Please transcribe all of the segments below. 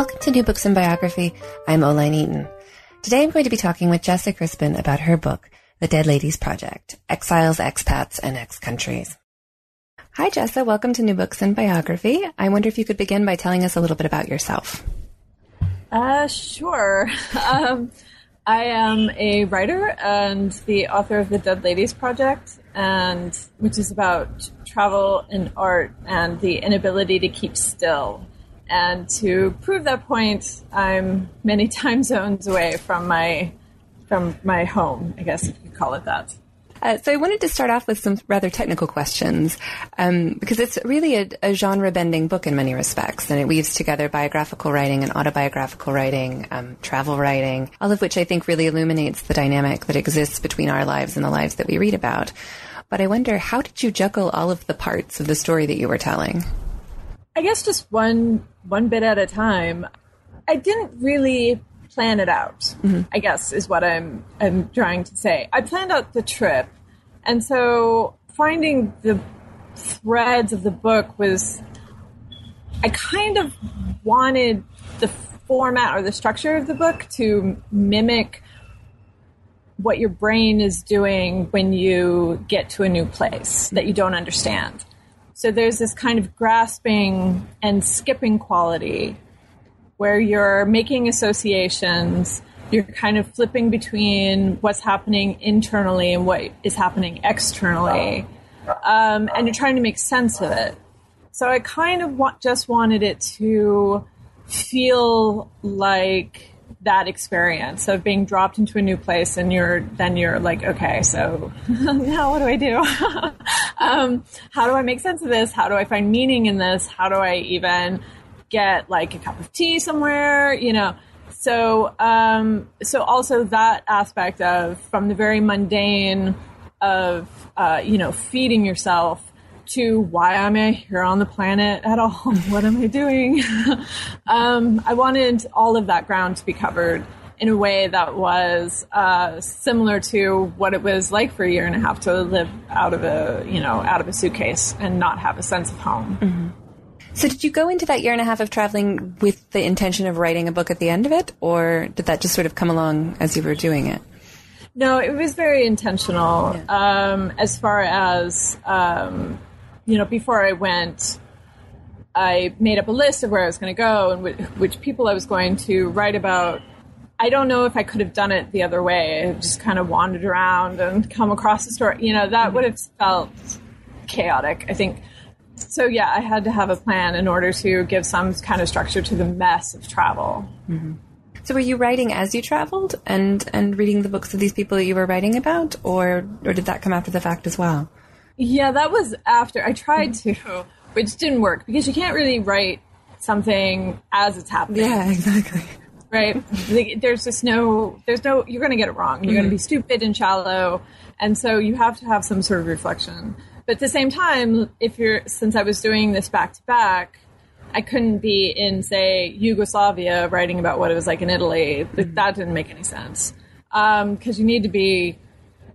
Welcome to New Books in Biography. I'm Oline Eaton. Today I'm going to be talking with Jessica Crispin about her book, The Dead Ladies Project, Exiles, Expats, and Ex-Countries. Hi Jessa, welcome to New Books in Biography. I wonder if you could begin by telling us a little bit about yourself. Uh, sure. Um, I am a writer and the author of the Dead Ladies Project, and which is about travel and art and the inability to keep still. And to prove that point, I'm many time zones away from my from my home, I guess if you call it that. Uh, so I wanted to start off with some rather technical questions um, because it's really a, a, genre-bending book in many respects, and it weaves together biographical writing and autobiographical writing, um, travel writing, all of which I think really illuminates the dynamic that exists between our lives and the lives that we read about. But I wonder, how did you juggle all of the parts of the story that you were telling? I guess just one one bit at a time. I didn't really plan it out. Mm-hmm. I guess is what I'm I'm trying to say. I planned out the trip, and so finding the threads of the book was I kind of wanted the format or the structure of the book to mimic what your brain is doing when you get to a new place that you don't understand. So there's this kind of grasping and skipping quality where you're making associations, you're kind of flipping between what's happening internally and what is happening externally, um, and you're trying to make sense of it. So I kind of just wanted it to feel like that experience of being dropped into a new place and you're then you're like okay so now what do i do? Um, how do i make sense of this? How do i find meaning in this? How do i even get like a cup of tea somewhere, you know. So, um, so also that aspect of from the very mundane of, uh, you know, feeding yourself to why am I here on the planet at all? what am I doing? um, I wanted all of that ground to be covered in a way that was uh, similar to what it was like for a year and a half to live out of a you know out of a suitcase and not have a sense of home. Mm-hmm. So did you go into that year and a half of traveling with the intention of writing a book at the end of it, or did that just sort of come along as you were doing it? No, it was very intentional. Yeah. Um, as far as um, you know, before I went, I made up a list of where I was going to go and which, people I was going to write about. I don't know if I could have done it the other way. I just kind of wandered around and come across the story. You know, that mm-hmm. would have felt chaotic. I think so yeah, I had to have a plan in order to give some kind of structure to the mess of travel. Mm-hmm. So were you writing as you traveled and and reading the books of these people that you were writing about, or or did that come after the fact as well? Yeah, that was after. I tried to, which didn't work because you can't really write something as it's happening. Yeah, exactly. Right? there's just no. There's no. You're going to get it wrong. You're mm-hmm. going to be stupid and shallow, and so you have to have some sort of reflection. But at the same time, if you're since I was doing this back to back, I couldn't be in say Yugoslavia writing about what it was like in Italy. Mm-hmm. That didn't make any sense because um, you need to be,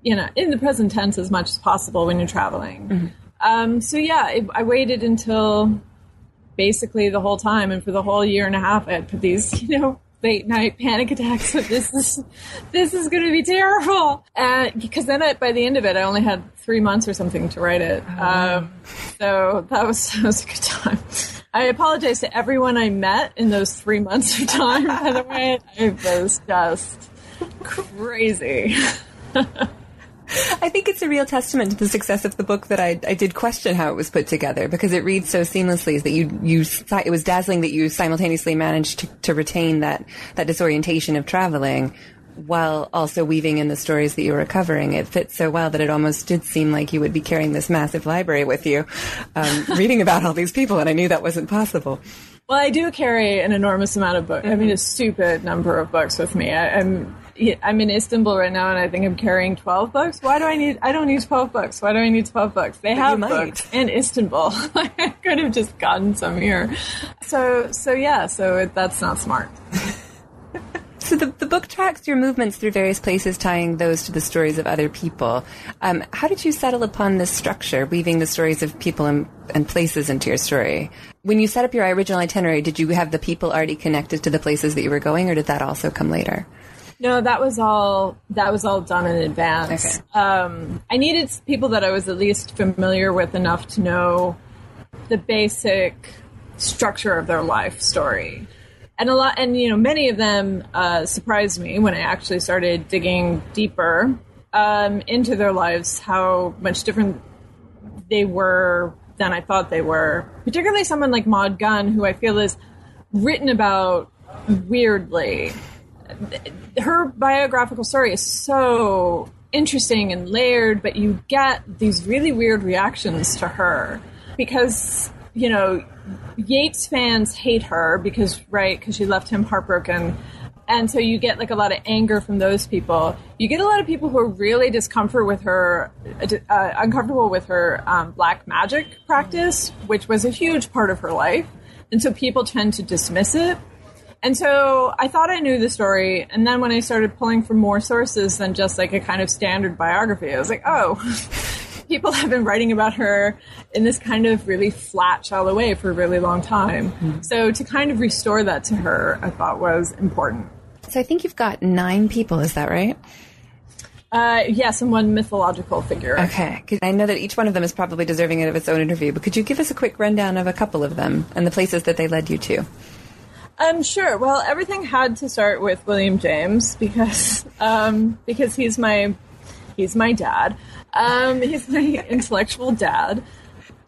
you know, in the present tense as much as possible when you're traveling. Mm-hmm. Um, so yeah, it, I waited until basically the whole time, and for the whole year and a half, I had put these, you know, late night panic attacks of this is this is going to be terrible. And because then I, by the end of it, I only had three months or something to write it. Oh. Um, so that was that was a good time. I apologize to everyone I met in those three months of time. By the way, it was just crazy. I think it's a real testament to the success of the book that I, I did question how it was put together because it reads so seamlessly that you, you, it was dazzling that you simultaneously managed to, to retain that, that disorientation of traveling while also weaving in the stories that you were covering. It fits so well that it almost did seem like you would be carrying this massive library with you, um, reading about all these people, and I knew that wasn't possible. Well, I do carry an enormous amount of books. Mm-hmm. I mean, a stupid number of books with me. I, am I'm in Istanbul right now, and I think I'm carrying 12 books. Why do I need? I don't need 12 books. Why do I need 12 books? They have books in Istanbul. I could have just gotten some here. So, so yeah. So it, that's not smart. So So the, the book tracks your movements through various places, tying those to the stories of other people. Um, how did you settle upon this structure, weaving the stories of people and, and places into your story? When you set up your original itinerary, did you have the people already connected to the places that you were going, or did that also come later? No, that was all. That was all done in advance. Okay. Um, I needed people that I was at least familiar with enough to know the basic structure of their life story, and a lot. And you know, many of them uh, surprised me when I actually started digging deeper um, into their lives. How much different they were than I thought they were. Particularly someone like Maud Gonne, who I feel is written about weirdly her biographical story is so interesting and layered, but you get these really weird reactions to her because, you know, Yeats fans hate her because, right, because she left him heartbroken. And so you get like a lot of anger from those people. You get a lot of people who are really discomfort with her, uh, uncomfortable with her um, black magic practice, which was a huge part of her life. And so people tend to dismiss it. And so I thought I knew the story, and then when I started pulling from more sources than just like a kind of standard biography, I was like, oh, people have been writing about her in this kind of really flat, shallow way for a really long time. Mm-hmm. So to kind of restore that to her, I thought was important. So I think you've got nine people, is that right? Uh, yes, and one mythological figure. Okay, I know that each one of them is probably deserving of its own interview, but could you give us a quick rundown of a couple of them and the places that they led you to? Um, sure. Well, everything had to start with William James because um, because he's my he's my dad. Um, he's my intellectual dad.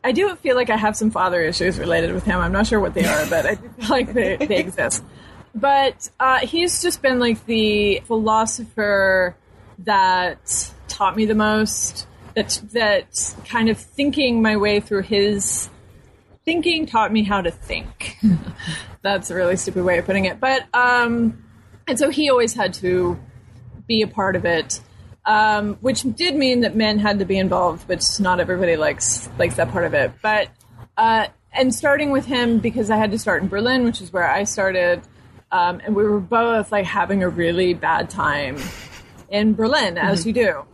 I do feel like I have some father issues related with him. I'm not sure what they are, but I feel like they, they exist. But uh, he's just been like the philosopher that taught me the most. That that kind of thinking my way through his thinking taught me how to think. That's a really stupid way of putting it. But, um, and so he always had to be a part of it. Um, which did mean that men had to be involved, which not everybody likes likes that part of it. But uh, and starting with him because I had to start in Berlin, which is where I started, um, and we were both like having a really bad time in Berlin, as mm-hmm. you do.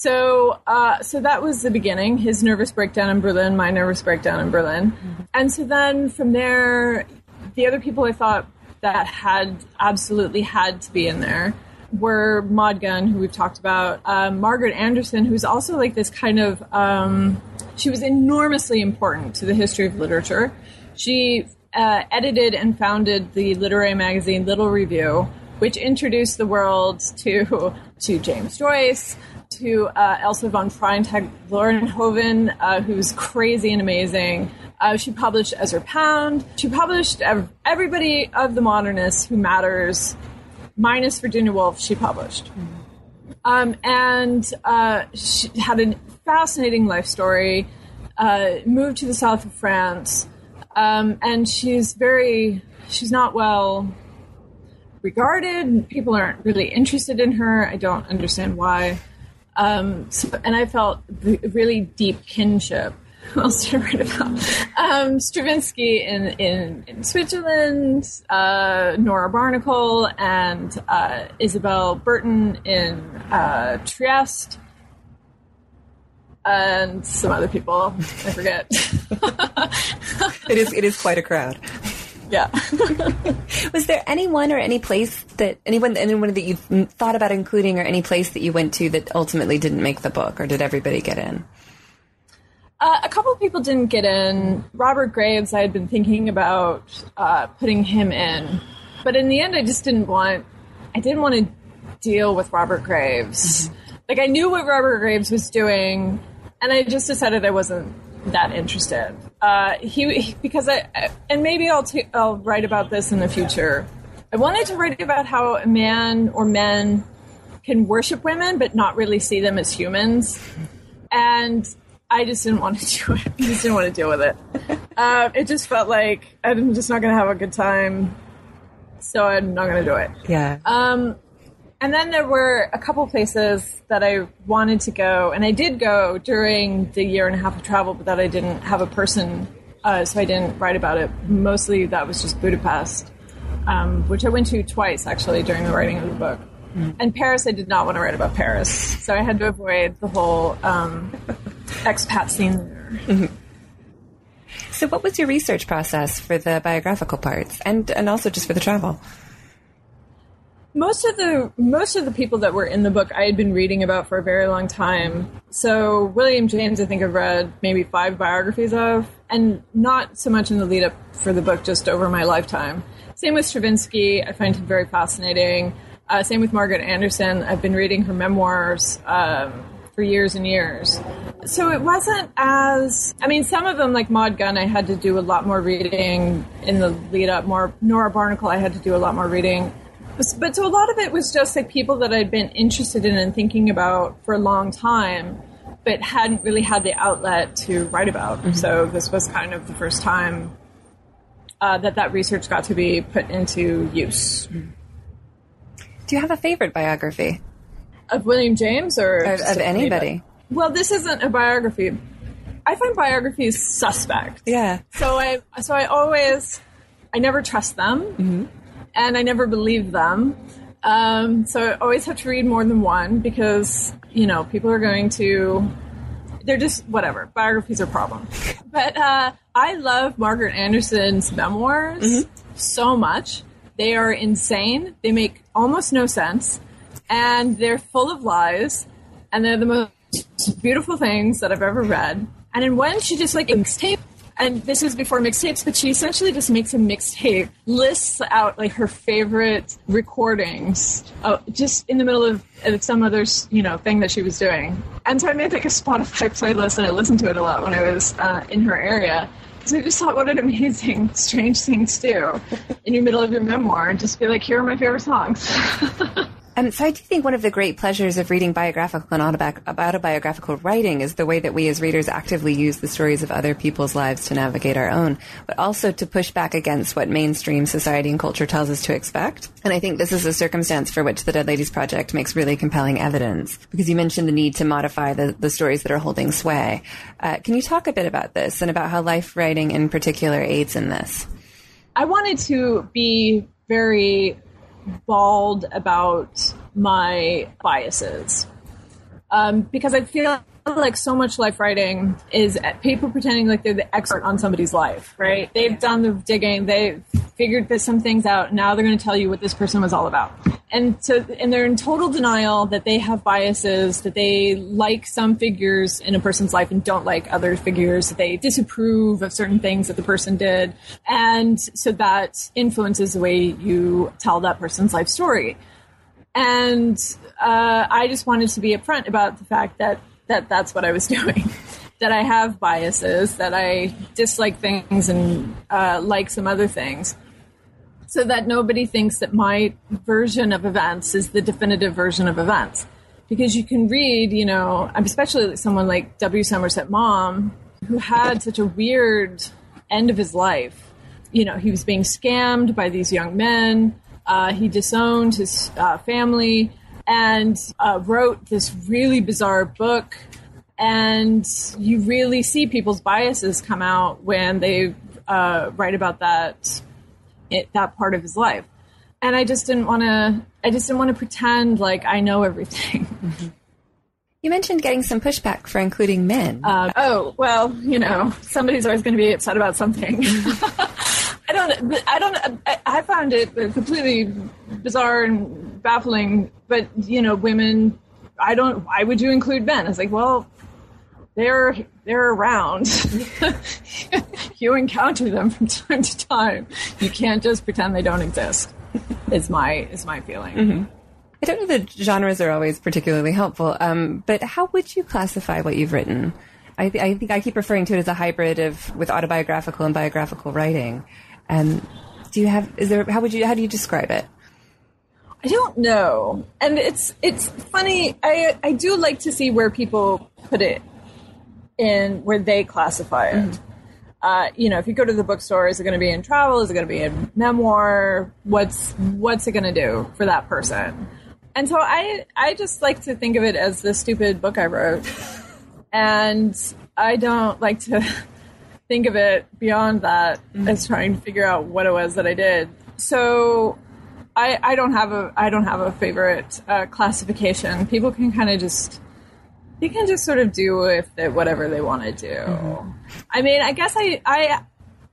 So, uh, so that was the beginning. His nervous breakdown in Berlin, my nervous breakdown in Berlin, mm-hmm. and so then from there, the other people I thought that had absolutely had to be in there were Maud Gonne, who we've talked about, uh, Margaret Anderson, who's also like this kind of, um, she was enormously important to the history of literature. She uh, edited and founded the literary magazine Little Review, which introduced the world to to James Joyce, to uh, Elsa von Freytag Loringhoven, uh, who's crazy and amazing. Uh, she published Ezra Pound. She published ev- everybody of the modernists who matters, minus Virginia Woolf. She published, um, and uh, she had a fascinating life story. Uh, moved to the south of France, um, and she's very she's not well regarded. People aren't really interested in her. I don't understand why. Um, and I felt really deep kinship. What else did write about? Um, Stravinsky in, in, in Switzerland, uh, Nora Barnacle, and uh, Isabel Burton in uh, Trieste, and some other people. I forget. it is it is quite a crowd. Yeah. was there anyone or any place that anyone anyone that you thought about including, or any place that you went to that ultimately didn't make the book, or did everybody get in? Uh, a couple of people didn't get in. Robert Graves, I had been thinking about uh, putting him in, but in the end, I just didn't want. I didn't want to deal with Robert Graves. Mm-hmm. Like I knew what Robert Graves was doing, and I just decided I wasn't that interested. Uh, he because I and maybe I'll t- I'll write about this in the future. I wanted to write about how a man or men can worship women but not really see them as humans, and I just didn't want to do it. I just didn't want to deal with it. Uh, it just felt like I'm just not going to have a good time, so I'm not going to do it. Yeah. Um, and then there were a couple places that I wanted to go, and I did go during the year and a half of travel, but that I didn't have a person, uh, so I didn't write about it. Mostly that was just Budapest. um, which I went to twice actually during the writing of the book. And Paris, I did not want to write about Paris, so I had to avoid the whole um, expat scene there. So, what was your research process for the biographical parts, and and also just for the travel? Most of the most of the people that were in the book I had been reading about for a very long time. So William James, I think I've read maybe five biographies of, and not so much in the lead up for the book, just over my lifetime. Same with Stravinsky, I find him very fascinating. Uh, same with Margaret Anderson. I've been reading her memoirs um, for years and years. So it wasn't as I mean, some of them like Maud Gonne, I had to do a lot more reading in the lead up. More Nora Barnacle, I had to do a lot more reading but so a lot of it was just like people that I'd been interested in and thinking about for a long time, but hadn't really had the outlet to write about. Mm-hmm. So this was kind of the first time uh, that that research got to be put into use. Do you have a favorite biography of William James or of, of anybody? Well, this isn't a biography. I find biographies suspect. Yeah. So I so I always I never trust them. Mm-hmm and I never believed them. Um, so I always have to read more than one because, you know, people are going to, they're just, whatever. Biographies are a problem. But uh, I love Margaret Anderson's memoirs mm-hmm. so much. They are insane. They make almost no sense. And they're full of lies. And they're the most beautiful things that I've ever read. And in one, she just like mixtape and this is before mixtapes, but she essentially just makes a mixtape, lists out like her favorite recordings, uh, just in the middle of, of some other you know thing that she was doing. And so I made like a Spotify playlist, and I listened to it a lot when I was uh, in her area. So I just thought, what an amazing, strange thing to do in your middle of your memoir, and just be like, here are my favorite songs. And so I do think one of the great pleasures of reading biographical and autobiographical writing is the way that we as readers actively use the stories of other people's lives to navigate our own, but also to push back against what mainstream society and culture tells us to expect. And I think this is a circumstance for which the Dead Ladies Project makes really compelling evidence because you mentioned the need to modify the, the stories that are holding sway. Uh, can you talk a bit about this and about how life writing in particular aids in this? I wanted to be very bald about my biases. Um, because I feel like so much life writing is people pretending like they're the expert on somebody's life, right? They've done the digging, they've figured some things out. Now they're going to tell you what this person was all about. And so, and they're in total denial that they have biases, that they like some figures in a person's life and don't like other figures, that they disapprove of certain things that the person did. And so that influences the way you tell that person's life story. And uh, I just wanted to be upfront about the fact that, that that's what I was doing that I have biases, that I dislike things and uh, like some other things so that nobody thinks that my version of events is the definitive version of events. Because you can read, you know, especially someone like W. Somerset Maugham, who had such a weird end of his life. You know, he was being scammed by these young men. Uh, he disowned his uh, family and uh, wrote this really bizarre book. And you really see people's biases come out when they uh, write about that it, that part of his life. And I just didn't want to. I just didn't want to pretend like I know everything. Mm-hmm. You mentioned getting some pushback for including men. Uh, oh well, you know, somebody's always going to be upset about something. I don't. I don't. I found it completely bizarre and baffling. But you know, women. I don't. Why would you include men? It's like, well, they're they're around. you encounter them from time to time. You can't just pretend they don't exist. Is my is my feeling. Mm-hmm. I don't know that genres are always particularly helpful, um, but how would you classify what you've written? I, th- I, think I keep referring to it as a hybrid of with autobiographical and biographical writing. And do you have? Is there? How would you? How do you describe it? I don't know, and it's it's funny. I I do like to see where people put it in where they classify it. Mm-hmm. Uh, you know, if you go to the bookstore, is it going to be in travel? Is it going to be in memoir? What's what's it going to do for that person? And so I I just like to think of it as the stupid book I wrote, and I don't like to think of it beyond that mm-hmm. as trying to figure out what it was that I did. so I, I don't have a I don't have a favorite uh, classification. People can kind of just they can just sort of do with it whatever they want to do. Mm-hmm. I mean, I guess I I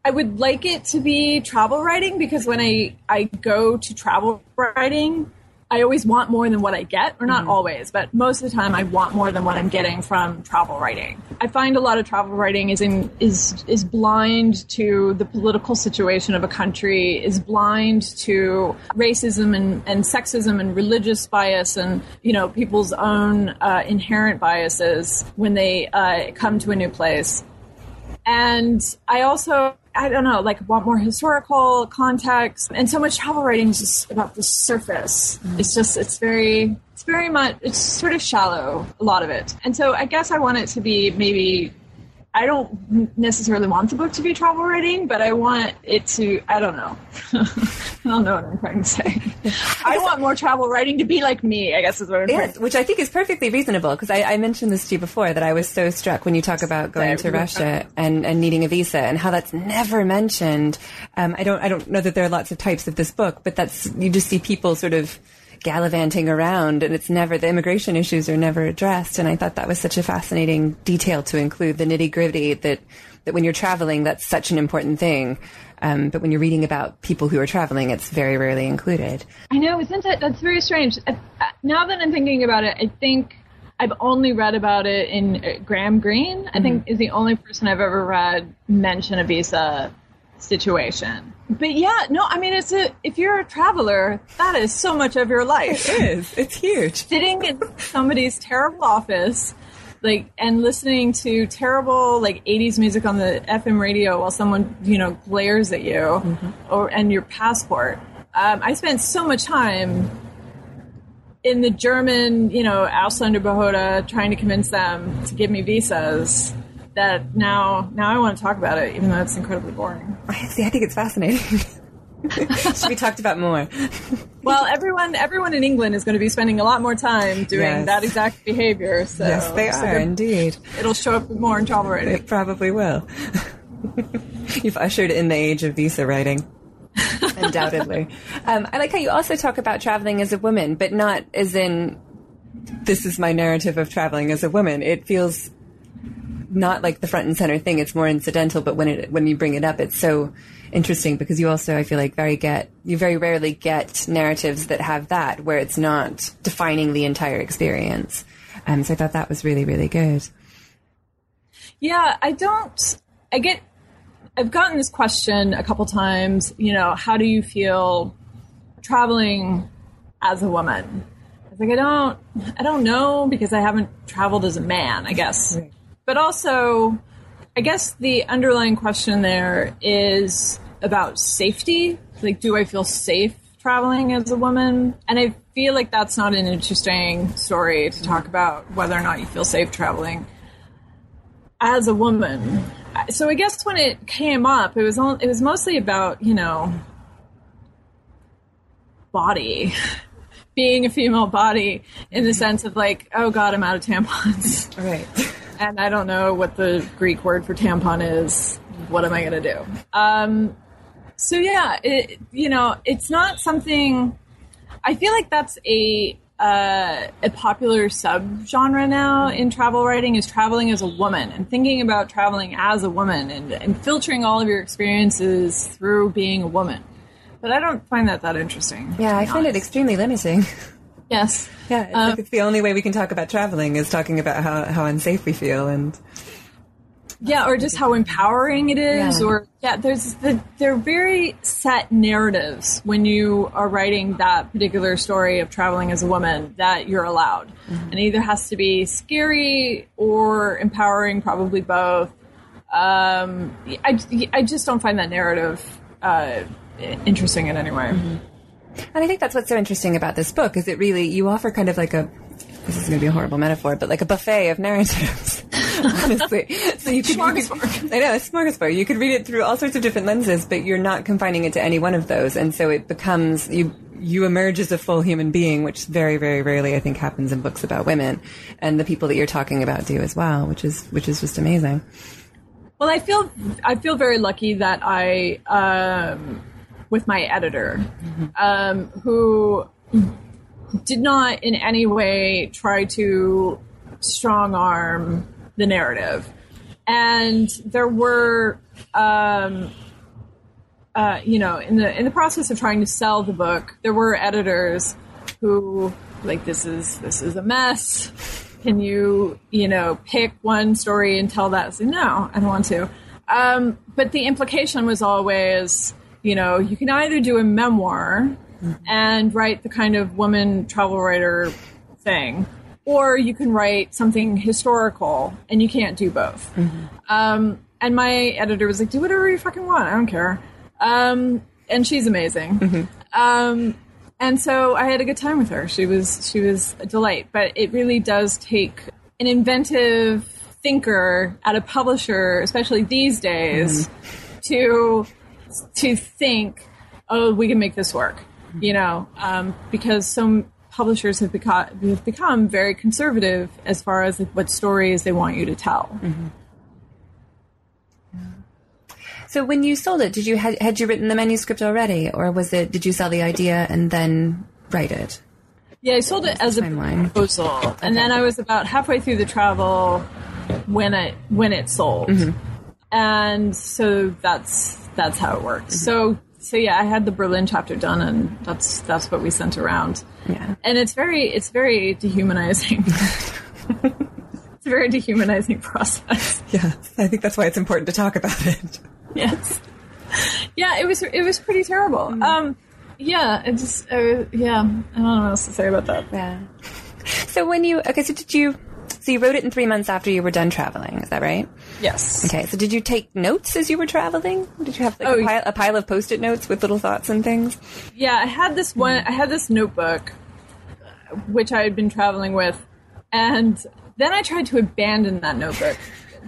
I would like it to be travel writing because when I I go to travel writing, I always want more than what I get, or not mm-hmm. always, but most of the time I want more than what I'm getting from travel writing. I find a lot of travel writing is in, is is blind to the political situation of a country, is blind to racism and, and sexism and religious bias and you know people's own uh, inherent biases when they uh, come to a new place. And I also I don't know, like want more historical context. And so much travel writing is just about the surface. Mm-hmm. It's just, it's very, it's very much, it's sort of shallow, a lot of it. And so I guess I want it to be maybe I don't necessarily want the book to be travel writing, but I want it to. I don't know. I don't know what I'm trying to say. I want more travel writing to be like me. I guess is what I'm yes, Which I think is perfectly reasonable because I, I, mentioned this to you before that I was so struck when you talk about going to Russia and, and needing a visa and how that's never mentioned. Um, I don't. I don't know that there are lots of types of this book, but that's you just see people sort of gallivanting around and it's never, the immigration issues are never addressed. And I thought that was such a fascinating detail to include the nitty gritty that, that when you're traveling, that's such an important thing. Um, but when you're reading about people who are traveling, it's very rarely included. I know, isn't it? That's very strange. Now that I'm thinking about it, I think I've only read about it in uh, Graham Greene. I think mm-hmm. is the only person I've ever read mention a visa situation. But yeah, no, I mean, it's a, if you're a traveler, that is so much of your life. It is. It's huge. Sitting in somebody's terrible office, like, and listening to terrible, like, 80s music on the FM radio while someone, you know, glares at you mm-hmm. or, and your passport. Um, I spent so much time in the German, you know, Ausländerbehörde trying to convince them to give me visas that now now I want to talk about it, even though it's incredibly boring. I See, I think it's fascinating. Should be talked about more. well, everyone everyone in England is going to be spending a lot more time doing yes. that exact behavior. So yes, they so are indeed. It'll show up more in travel writing. It probably will. You've ushered in the age of visa writing. Undoubtedly. Um, I like how you also talk about traveling as a woman, but not as in this is my narrative of traveling as a woman. It feels not like the front and center thing. It's more incidental, but when it when you bring it up, it's so interesting because you also I feel like very get you very rarely get narratives that have that where it's not defining the entire experience. Um, so I thought that was really really good. Yeah, I don't. I get. I've gotten this question a couple times. You know, how do you feel traveling as a woman? I was like, I don't, I don't know because I haven't traveled as a man. I guess. Right. But also, I guess the underlying question there is about safety. Like, do I feel safe traveling as a woman? And I feel like that's not an interesting story to talk about whether or not you feel safe traveling as a woman. So I guess when it came up, it was all, it was mostly about you know body, being a female body in the sense of like, oh god, I'm out of tampons. Right and I don't know what the Greek word for tampon is. What am I going to do? Um, so yeah, it, you know, it's not something. I feel like that's a uh, a popular subgenre now in travel writing is traveling as a woman and thinking about traveling as a woman and, and filtering all of your experiences through being a woman. But I don't find that that interesting. Yeah, I find it extremely limiting. Yes. Yeah, it's, um, like it's the only way we can talk about traveling is talking about how, how unsafe we feel and yeah, or just how empowering it is, yeah. or yeah, there's the they're very set narratives when you are writing that particular story of traveling as a woman that you're allowed, mm-hmm. and either has to be scary or empowering, probably both. Um, I I just don't find that narrative uh, interesting in any way. Mm-hmm. And I think that's what's so interesting about this book is it really you offer kind of like a this is going to be a horrible metaphor, but like a buffet of narratives. honestly, so you could, could I know a smorgasbord. You could read it through all sorts of different lenses, but you're not confining it to any one of those, and so it becomes you you emerge as a full human being, which very, very rarely I think happens in books about women, and the people that you're talking about do as well, which is which is just amazing. Well, I feel I feel very lucky that I um, with my editor, um, who did not in any way try to strong arm the narrative. And there were, um, uh, you know, in the in the process of trying to sell the book, there were editors who like this is this is a mess. Can you you know pick one story and tell that? I no, I don't want to. Um, but the implication was always, you know, you can either do a memoir and write the kind of woman travel writer thing, or you can write something historical, and you can't do both. Um, and my editor was like, "Do whatever you fucking want. I don't care." Um, and she's amazing. Um, and so I had a good time with her. She was she was a delight. But it really does take an inventive thinker at a publisher, especially these days, to to think, oh, we can make this work. You know, um, because some publishers have become have become very conservative as far as what stories they want you to tell. So when you sold it, did you had, had you written the manuscript already, or was it did you sell the idea and then write it? Yeah, I sold it as a proposal, and then I was about halfway through the travel when it when it sold, and so that's that's how it worked. So so yeah, I had the Berlin chapter done, and that's that's what we sent around. Yeah. and it's very it's very dehumanizing. it's a very dehumanizing process. Yeah, I think that's why it's important to talk about it. yes. Yeah, it was it was pretty terrible. Um, yeah, it just uh, yeah. I don't know what else to say about that. Yeah. So when you okay, so did you? So you wrote it in three months after you were done traveling. Is that right? Yes. Okay. So did you take notes as you were traveling? Did you have like Oh, a, pile, a pile of post-it notes with little thoughts and things? Yeah, I had this one. I had this notebook, which I had been traveling with, and then I tried to abandon that notebook.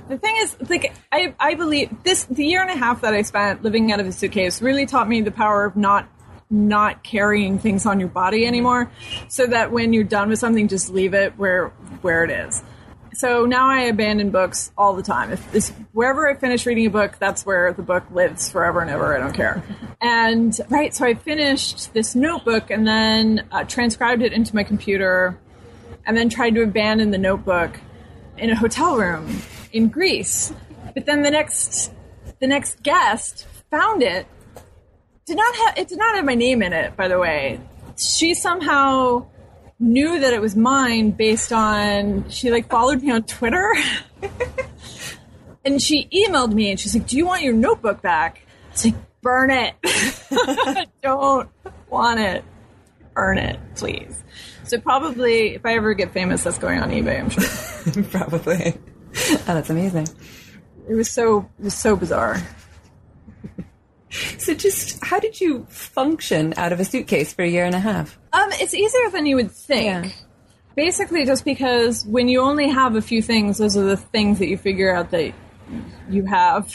The thing is, like, I I believe this the year and a half that I spent living out of a suitcase really taught me the power of not not carrying things on your body anymore, so that when you're done with something, just leave it where where it is. So now I abandon books all the time. If this, wherever I finish reading a book, that's where the book lives forever and ever. I don't care. And right, so I finished this notebook and then uh, transcribed it into my computer, and then tried to abandon the notebook in a hotel room in Greece. But then the next, the next guest found it. Did not have it. Did not have my name in it, by the way. She somehow knew that it was mine based on she like followed me on Twitter. and she emailed me and she's like, Do you want your notebook back? I was like, burn it. Don't want it. Burn it, please. So probably if I ever get famous, that's going on eBay, I'm sure. Probably. Oh, that's amazing. It was so it was so bizarre. So just how did you function out of a suitcase for a year and a half? Um, it's easier than you would think. Yeah. Basically, just because when you only have a few things, those are the things that you figure out that you have,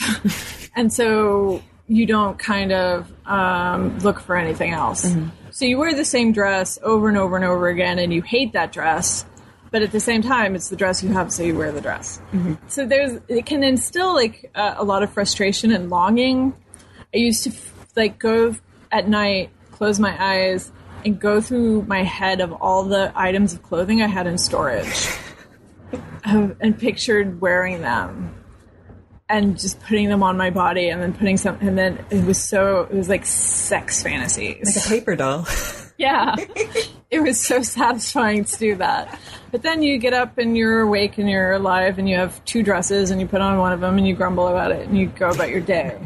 and so you don't kind of um, look for anything else. So you wear the same dress over and over and over again, and you hate that dress. But at the same time, it's the dress you have, so you wear the dress. So there's it can instill like uh, a lot of frustration and longing. I used to like go at night, close my eyes, and go through my head of all the items of clothing I had in storage, um, and pictured wearing them, and just putting them on my body, and then putting some, and then it was so it was like sex fantasies. Like a paper doll. Yeah. it was so satisfying to do that. But then you get up and you're awake and you're alive and you have two dresses and you put on one of them and you grumble about it and you go about your day.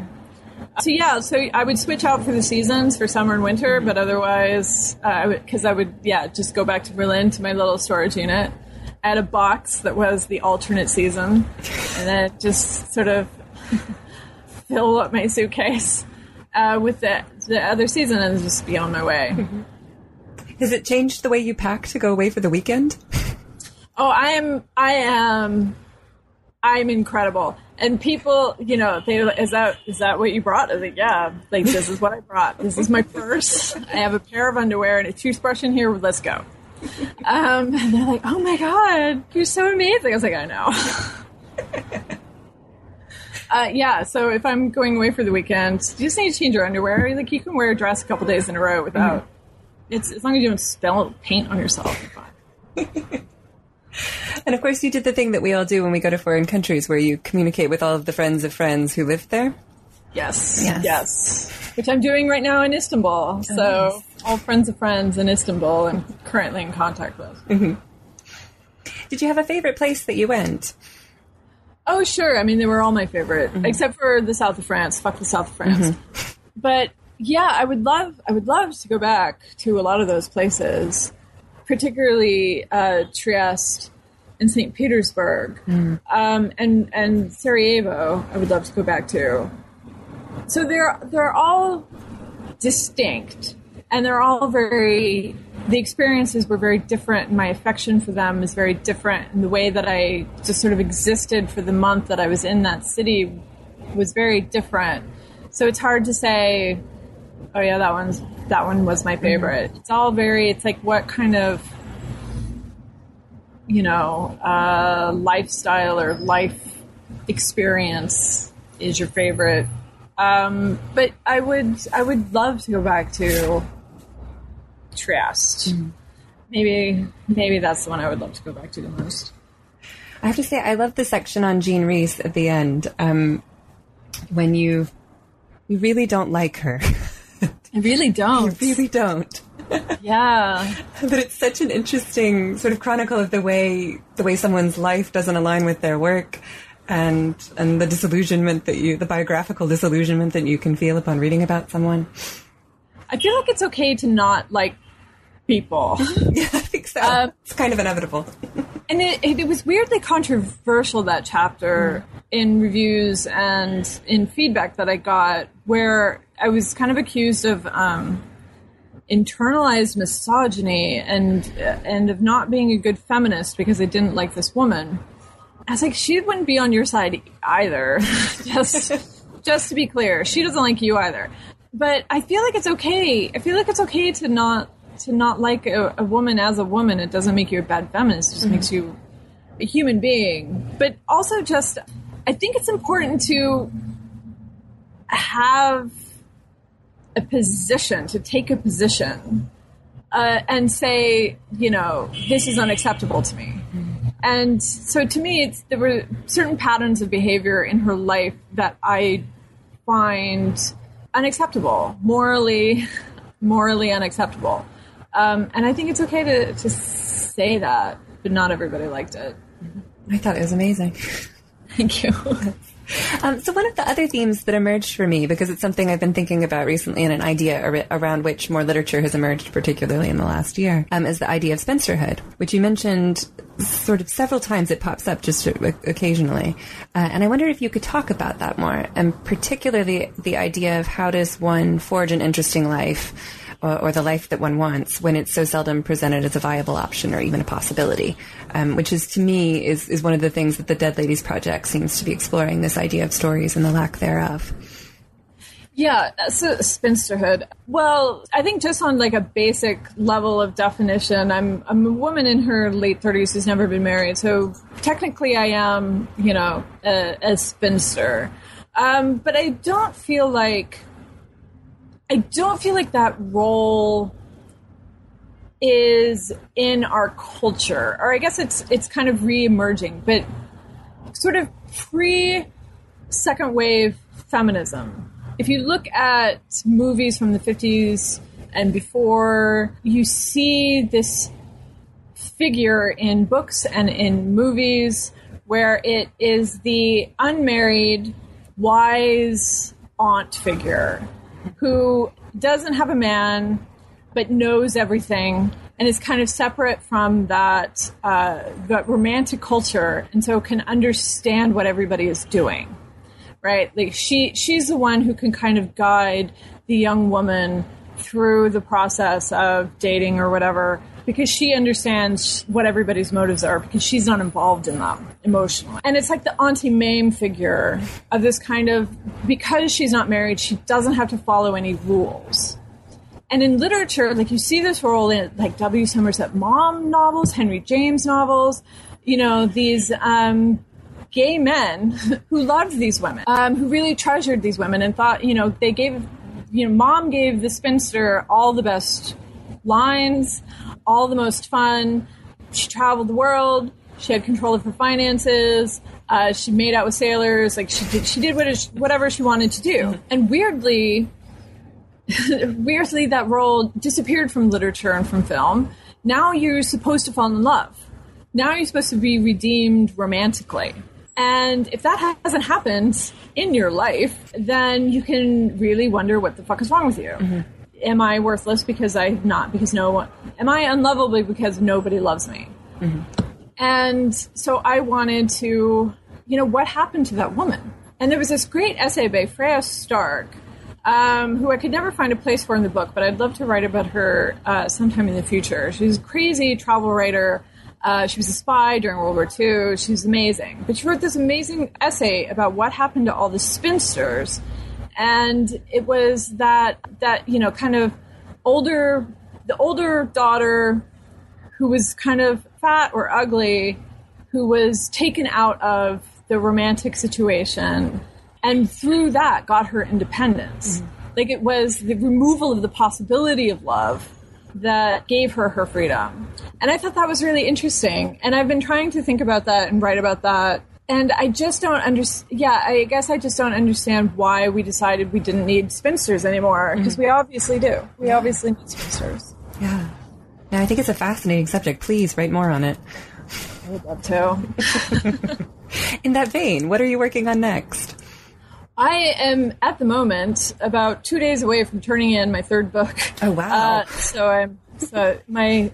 So yeah, so I would switch out for the seasons for summer and winter, but otherwise, uh, I would because I would yeah just go back to Berlin to my little storage unit. Had a box that was the alternate season, and then just sort of fill up my suitcase uh, with the the other season and just be on my way. Has it changed the way you pack to go away for the weekend? Oh, I am. I am. I'm incredible. And people, you know, they is that is that what you brought? I was like, yeah. Like this is what I brought. This is my purse. I have a pair of underwear and a toothbrush in here. Let's go. Um, and they're like, oh my god, you're so amazing. I was like, I know. Uh, yeah, so if I'm going away for the weekend, you just need to change your underwear. Like you can wear a dress a couple days in a row without. It's as long as you don't spill paint on yourself. You're fine. And of course, you did the thing that we all do when we go to foreign countries, where you communicate with all of the friends of friends who live there. Yes, Yes. yes, Which I'm doing right now in Istanbul. Oh, so all friends of friends in Istanbul, I'm currently in contact with. Mm-hmm. Did you have a favorite place that you went? Oh, sure. I mean, they were all my favorite, mm-hmm. except for the south of France. Fuck the south of France. Mm-hmm. But yeah, I would love, I would love to go back to a lot of those places, particularly uh, Trieste and St. Petersburg, um, and and Sarajevo. I would love to go back to. So they're they're all distinct, and they're all very. The experiences were very different, and my affection for them is very different. And the way that I just sort of existed for the month that I was in that city was very different. So it's hard to say, oh yeah, that one's that one was my favorite. It's all very. It's like what kind of you know uh, lifestyle or life experience is your favorite. Um, but I would I would love to go back to Trieste. Maybe maybe that's the one I would love to go back to the most. I have to say, I love the section on Jean Rhys at the end um, when you you really don't like her. I really don't. I really don't. Yeah. But it's such an interesting sort of chronicle of the way the way someone's life doesn't align with their work, and and the disillusionment that you, the biographical disillusionment that you can feel upon reading about someone. I feel like it's okay to not like people. Yeah, I think so. Uh, it's kind of inevitable. And it, it, it was weirdly controversial that chapter in reviews and in feedback that I got, where I was kind of accused of um, internalized misogyny and and of not being a good feminist because I didn't like this woman. I was like, she wouldn't be on your side either. just just to be clear, she doesn't like you either. But I feel like it's okay. I feel like it's okay to not to not like a, a woman as a woman. It doesn't make you a bad feminist. It just makes you a human being. But also, just I think it's important to have a position, to take a position, uh, and say, you know, this is unacceptable to me. And so to me, it's, there were certain patterns of behavior in her life that I find unacceptable, morally, morally unacceptable. Um, and I think it's okay to, to say that, but not everybody liked it. I thought it was amazing. Thank you. Um, so one of the other themes that emerged for me, because it's something I've been thinking about recently, and an idea ar- around which more literature has emerged, particularly in the last year, um, is the idea of spinsterhood, which you mentioned sort of several times. It pops up just occasionally, uh, and I wonder if you could talk about that more, and particularly the idea of how does one forge an interesting life. Or, or the life that one wants when it's so seldom presented as a viable option or even a possibility, um, which is to me is, is one of the things that the Dead Ladies Project seems to be exploring this idea of stories and the lack thereof. Yeah, so spinsterhood. Well, I think just on like a basic level of definition, I'm I'm a woman in her late 30s who's never been married. So technically, I am, you know, a, a spinster. Um, but I don't feel like I don't feel like that role is in our culture, or I guess it's it's kind of re-emerging, but sort of pre second wave feminism. If you look at movies from the 50s and before, you see this figure in books and in movies where it is the unmarried, wise aunt figure who doesn't have a man but knows everything and is kind of separate from that uh, that romantic culture and so can understand what everybody is doing right? Like she she's the one who can kind of guide the young woman through the process of dating or whatever because she understands what everybody's motives are because she's not involved in them emotionally. And it's like the Auntie Mame figure of this kind of because she's not married, she doesn't have to follow any rules. And in literature, like you see this role in like W. Somerset Maugham novels, Henry James novels, you know, these um, gay men who loved these women, um, who really treasured these women and thought, you know, they gave, you know, Maugham gave the spinster all the best lines, all the most fun. She traveled the world. She had control of her finances. Uh, she made out with sailors. Like she did, she did what is, whatever she wanted to do. And weirdly, weirdly, that role disappeared from literature and from film. Now you're supposed to fall in love. Now you're supposed to be redeemed romantically. And if that hasn't happened in your life, then you can really wonder what the fuck is wrong with you. Mm-hmm. Am I worthless because I'm not? Because no one. Am I unlovable because nobody loves me? Mm-hmm. And so I wanted to, you know, what happened to that woman? And there was this great essay by Freya Stark um, who I could never find a place for in the book, but I'd love to write about her uh, sometime in the future. She's a crazy travel writer. Uh, she was a spy during World War II. She's amazing. But she wrote this amazing essay about what happened to all the spinsters. And it was that, that, you know, kind of older, the older daughter who was kind of fat or ugly, who was taken out of the romantic situation and through that got her independence. Mm-hmm. Like it was the removal of the possibility of love that gave her her freedom. And I thought that was really interesting. And I've been trying to think about that and write about that. And I just don't understand. Yeah, I guess I just don't understand why we decided we didn't need spinsters anymore because mm-hmm. we obviously do. We yeah. obviously need spinsters. Yeah. Now I think it's a fascinating subject. Please write more on it. I would love to. In that vein, what are you working on next? I am at the moment about two days away from turning in my third book. Oh wow! Uh, so I'm so my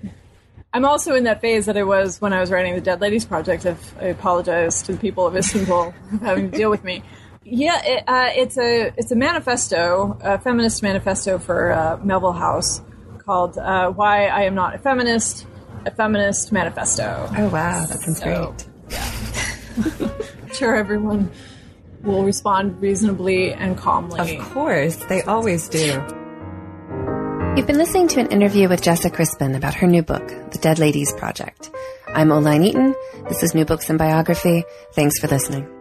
I'm also in that phase that I was when I was writing the Dead Ladies Project. If I apologize to the people of Istanbul for having to deal with me. Yeah, it, uh, it's a it's a manifesto, a feminist manifesto for uh, Melville House called uh, "Why I Am Not a Feminist." A feminist manifesto. Oh wow, that sounds so, great. Yeah. sure, everyone will respond reasonably and calmly. Of course, they always do. You've been listening to an interview with Jessa Crispin about her new book, The Dead Ladies Project. I'm Oline Eaton. This is New Books in Biography. Thanks for listening.